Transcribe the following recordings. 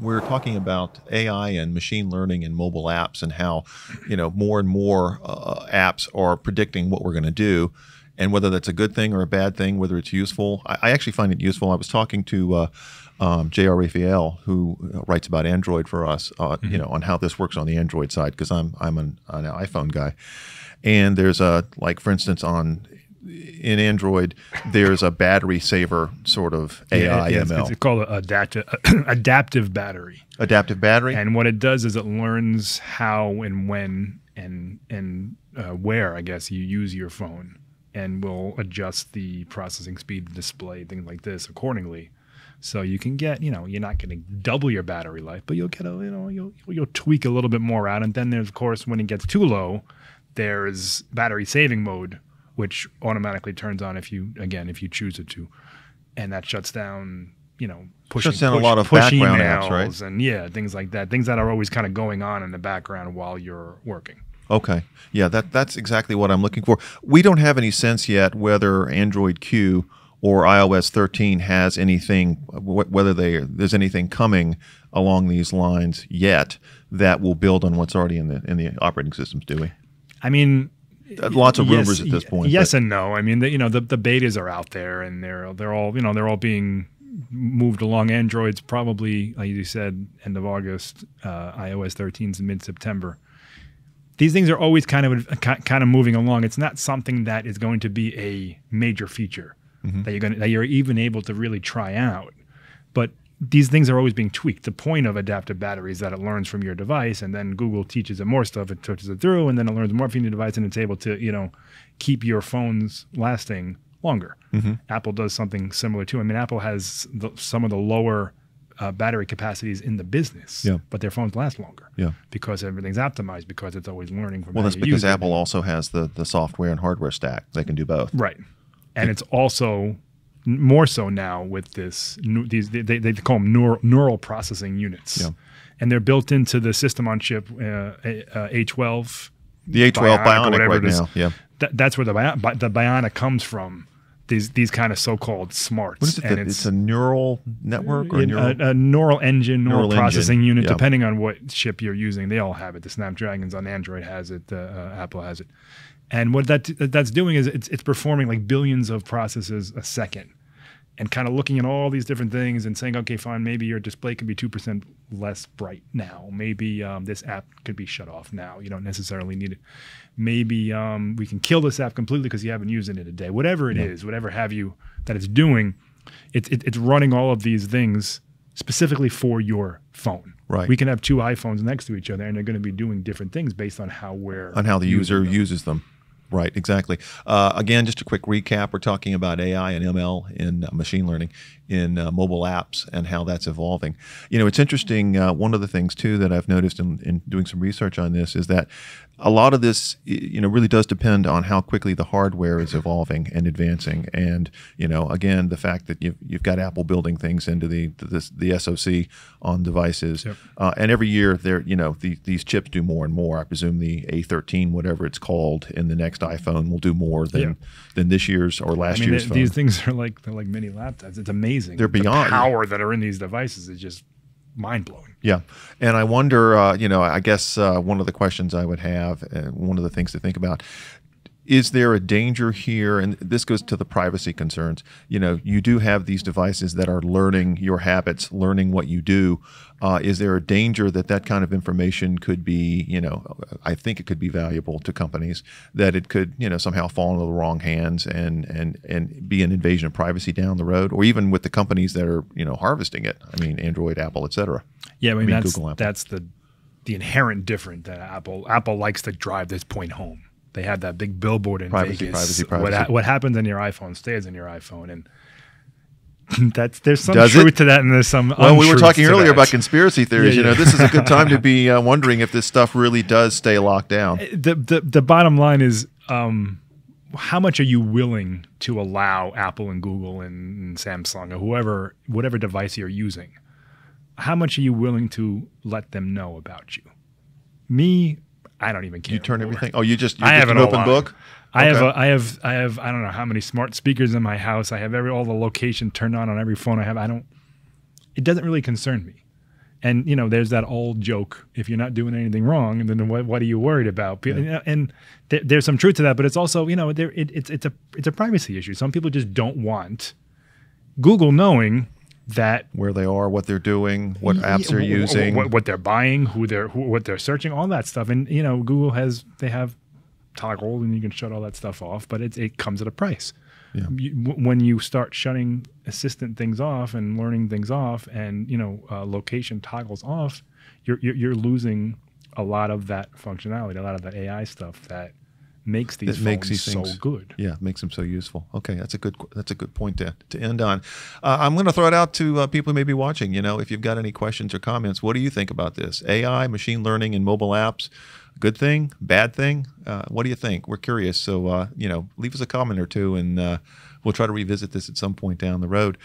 we're talking about AI and machine learning and mobile apps and how, you know, more and more uh, apps are predicting what we're going to do, and whether that's a good thing or a bad thing, whether it's useful. I, I actually find it useful. I was talking to uh, um, J.R. Raphael, who uh, writes about Android for us, uh, mm-hmm. you know, on how this works on the Android side because I'm I'm an, an iPhone guy, and there's a like for instance on in Android, there's a battery saver sort of AI yeah, it's, ML. It's called adaptive, adaptive battery. Adaptive battery. And what it does is it learns how and when and and uh, where, I guess, you use your phone, and will adjust the processing speed, the display, things like this accordingly. So you can get, you know, you're not going to double your battery life, but you'll get a, you know, you'll you'll tweak a little bit more out. And then there's, of course, when it gets too low, there's battery saving mode which automatically turns on if you again if you choose it to, and that shuts down you know pushing shuts down push, a lot of push background emails apps, right? And yeah, things like that, things that are always kind of going on in the background while you're working. Okay, yeah, that that's exactly what I'm looking for. We don't have any sense yet whether Android Q or iOS 13 has anything, whether they, there's anything coming along these lines yet that will build on what's already in the in the operating systems. Do we? I mean, lots of rumors yes, at this point. Yes but. and no. I mean, the, you know, the, the betas are out there, and they're they're all you know they're all being moved along. Android's probably, like you said, end of August. Uh, iOS 13's in mid September. These things are always kind of kind of moving along. It's not something that is going to be a major feature mm-hmm. that you're going to, that you're even able to really try out. But these things are always being tweaked. The point of adaptive battery is that it learns from your device, and then Google teaches it more stuff. It touches it through, and then it learns more from your device, and it's able to, you know, keep your phones lasting longer. Mm-hmm. Apple does something similar too. I mean, Apple has the, some of the lower uh, battery capacities in the business, yeah. but their phones last longer. Yeah, because everything's optimized because it's always learning from. Well, that's because Apple it. also has the the software and hardware stack. They can do both. Right, and it's also more so now with this these they, they call them neural, neural processing units. Yeah. and they're built into the system on chip uh, uh, a12 the a12 bionic, bionic right now yeah. Th- that's where the the bionic comes from these these kind of so-called smarts. What is it and it's, it's, a neural network or a neural, a, a neural engine neural, neural processing engine. unit yeah. depending on what chip you're using. They all have it. The snapdragons on android has it uh, uh apple has it and what that that's doing is it's, it's performing like billions of processes a second and kind of looking at all these different things and saying, okay, fine, maybe your display could be 2% less bright now. Maybe um, this app could be shut off now. You don't necessarily need it. Maybe um, we can kill this app completely because you haven't used it in a day. Whatever it yeah. is, whatever have you that it's doing, it, it, it's running all of these things specifically for your phone. Right. We can have two iPhones next to each other, and they're going to be doing different things based on how we're on how the user them. uses them. Right, exactly. Uh, again, just a quick recap. We're talking about AI and ML in uh, machine learning in uh, mobile apps and how that's evolving. You know, it's interesting. Uh, one of the things, too, that I've noticed in, in, doing some research on this is that a lot of this, you know, really does depend on how quickly the hardware is evolving and advancing. And, you know, again, the fact that you've, you've got Apple building things into the, the, the SoC on devices. Yep. Uh, and every year, they're, you know, the, these chips do more and more. I presume the A13, whatever it's called, in the next iPhone will do more than, yeah. than this year's or last I mean, year's phone. These things are like, they're like mini laptops. It's amazing. They're beyond. The power that are in these devices is just mind blowing. Yeah, and I wonder, uh, you know, I guess uh, one of the questions I would have, uh, one of the things to think about, is there a danger here? And this goes to the privacy concerns. You know, you do have these devices that are learning your habits, learning what you do. Uh, is there a danger that that kind of information could be, you know, I think it could be valuable to companies that it could, you know, somehow fall into the wrong hands and and and be an invasion of privacy down the road, or even with the companies that are, you know, harvesting it. I mean, Android, Apple, et cetera. Yeah, I mean, I mean that's Google, that's the the inherent difference that Apple Apple likes to drive this point home they have that big billboard in privacy, Vegas. Privacy, privacy, what, what happens in your iPhone stays in your iPhone, and that's there's some Does truth it? to that, and there's some. Well, we were talking earlier that. about conspiracy theories. Yeah, yeah. You know, this is a good time to be uh, wondering if this stuff really does stay locked down. Uh, the the, the bottom line is. Um, how much are you willing to allow Apple and Google and, and Samsung or whoever, whatever device you're using, how much are you willing to let them know about you? Me, I don't even care. You turn anymore. everything. Oh, you just you I have an open book. I have a, I have I have I don't know how many smart speakers in my house. I have every all the location turned on on every phone I have. I don't. It doesn't really concern me. And you know, there's that old joke: if you're not doing anything wrong, then what, what are you worried about? Yeah. And th- there's some truth to that, but it's also, you know, there it, it's it's a it's a privacy issue. Some people just don't want Google knowing that where they are, what they're doing, what apps they're using, what, what, they're buying, who they're who, what they're searching, all that stuff. And you know, Google has they have toggle and you can shut all that stuff off, but it it comes at a price. Yeah. You, when you start shutting assistant things off and learning things off, and you know uh, location toggles off, you're, you're, you're losing a lot of that functionality, a lot of that AI stuff that makes these that makes these things, so good. Yeah, makes them so useful. Okay, that's a good that's a good point to, to end on. Uh, I'm going to throw it out to uh, people who may be watching. You know, if you've got any questions or comments, what do you think about this AI, machine learning, and mobile apps? Good thing, bad thing? Uh, what do you think? We're curious. So uh, you know, leave us a comment or two, and uh, we'll try to revisit this at some point down the road.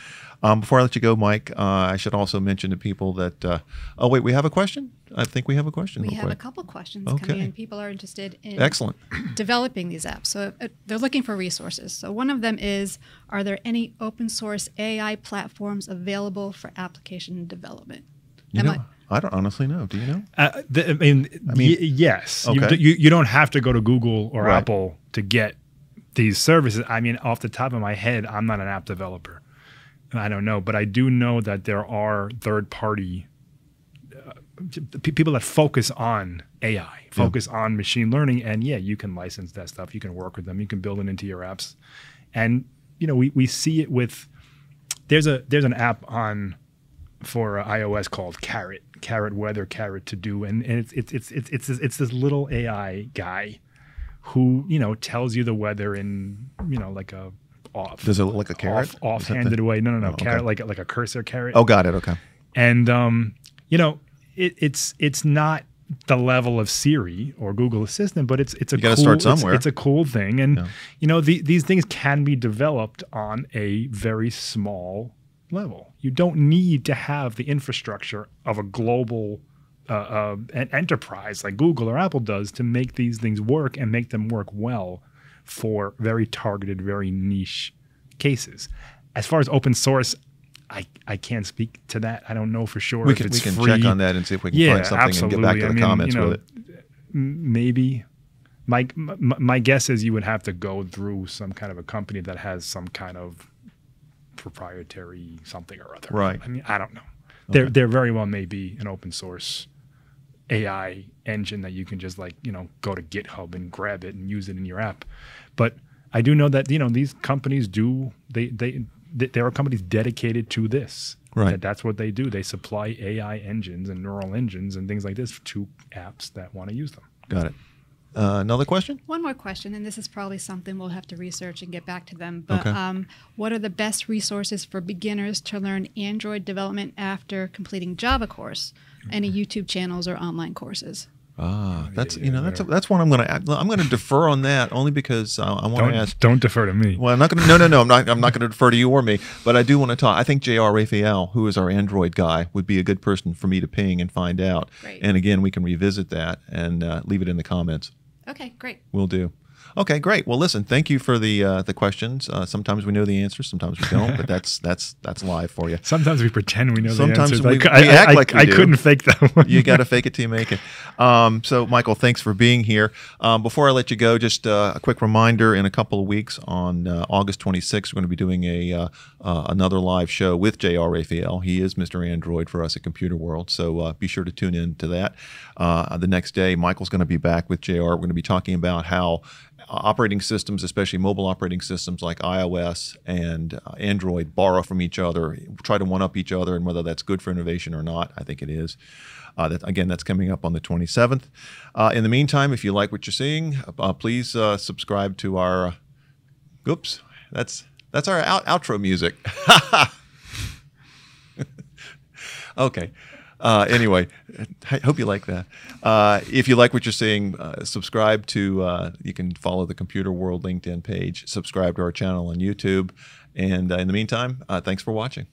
Um, before I let you go, Mike, uh, I should also mention to people that. oh wait, we have a question. I think we have a question. We have quick. a couple questions okay. coming in. People are interested in excellent developing these apps, so uh, they're looking for resources. So one of them is: Are there any open source AI platforms available for application development? You know, I, I, don't honestly know. Do you know? Uh, the, I mean, I mean y- yes. Okay. You, you, you don't have to go to Google or right. Apple to get these services. I mean, off the top of my head, I'm not an app developer. And I don't know, but I do know that there are third party people that focus on AI, focus yeah. on machine learning, and yeah, you can license that stuff. You can work with them. You can build it into your apps, and you know we we see it with there's a there's an app on for uh, iOS called Carrot, Carrot Weather, Carrot To Do, and, and it's it's it's it's it's it's this little AI guy who you know tells you the weather in you know like a off. Does it look like a carrot? Off, offhanded way. No, no, no. Oh, carrot okay. like like a cursor caret. Oh, got it. Okay. And um, you know, it, it's it's not the level of Siri or Google Assistant, but it's it's a to start somewhere. It's, it's, a cool thing, and yeah. you know the, these things can be developed on a very small level. You don't need to have the infrastructure of a global uh, uh, an enterprise like Google or Apple does to make these things work and make them work well for very targeted, very niche cases. As far as open source, I, I can't speak to that. I don't know for sure. We can, we can free. check on that and see if we can yeah, find something absolutely. and get back to the I mean, comments you know, with it. Maybe. My, my, my guess is you would have to go through some kind of a company that has some kind of proprietary something or other. Right. I mean, I don't know. Okay. There, there very well may be an open source AI engine that you can just like, you know, go to GitHub and grab it and use it in your app. But I do know that, you know, these companies do, they, they, there are companies dedicated to this. Right. That that's what they do. They supply AI engines and neural engines and things like this to apps that want to use them. Got it. Uh, another question? One more question, and this is probably something we'll have to research and get back to them. But okay. um, what are the best resources for beginners to learn Android development after completing Java course? Any YouTube channels or online courses? Ah, that's you know that's a, that's one I'm going to I'm going to defer on that only because I, I want to ask. Don't defer to me. Well, I'm not going to. No, no, no. I'm not. I'm not going to defer to you or me. But I do want to talk. I think J.R. Raphael, who is our Android guy, would be a good person for me to ping and find out. Great. And again, we can revisit that and uh, leave it in the comments. Okay, great. We'll do. Okay, great. Well, listen, thank you for the uh, the questions. Uh, sometimes we know the answers, sometimes we don't, but that's that's that's live for you. Sometimes we pretend we know sometimes the answers. We, I, we act I, like we I, couldn't fake that one. you got to fake it till you make it. Um, so, Michael, thanks for being here. Um, before I let you go, just uh, a quick reminder: in a couple of weeks, on uh, August 26th, we're going to be doing a uh, uh, another live show with J.R. Raphael. He is Mr. Android for us at Computerworld, so be sure to tune in to that. the next day, Michael's going to be back with J.R. We're going to be talking about how operating systems, especially mobile operating systems like iOS and uh, Android, borrow from each other, try to one up each other, and whether that's good for innovation or not, I think it is. Uh, that, again, that's coming up on the 27th. Uh, in the meantime, if you like what you're seeing, uh, please uh, subscribe to our. Uh, oops, that's that's our out, outro music. okay. Uh, anyway, I hope you like that. Uh, if you like what you're seeing, uh, subscribe to, uh, you can follow the Computerworld LinkedIn page, subscribe to our channel on YouTube. And uh, in the meantime, uh, thanks for watching.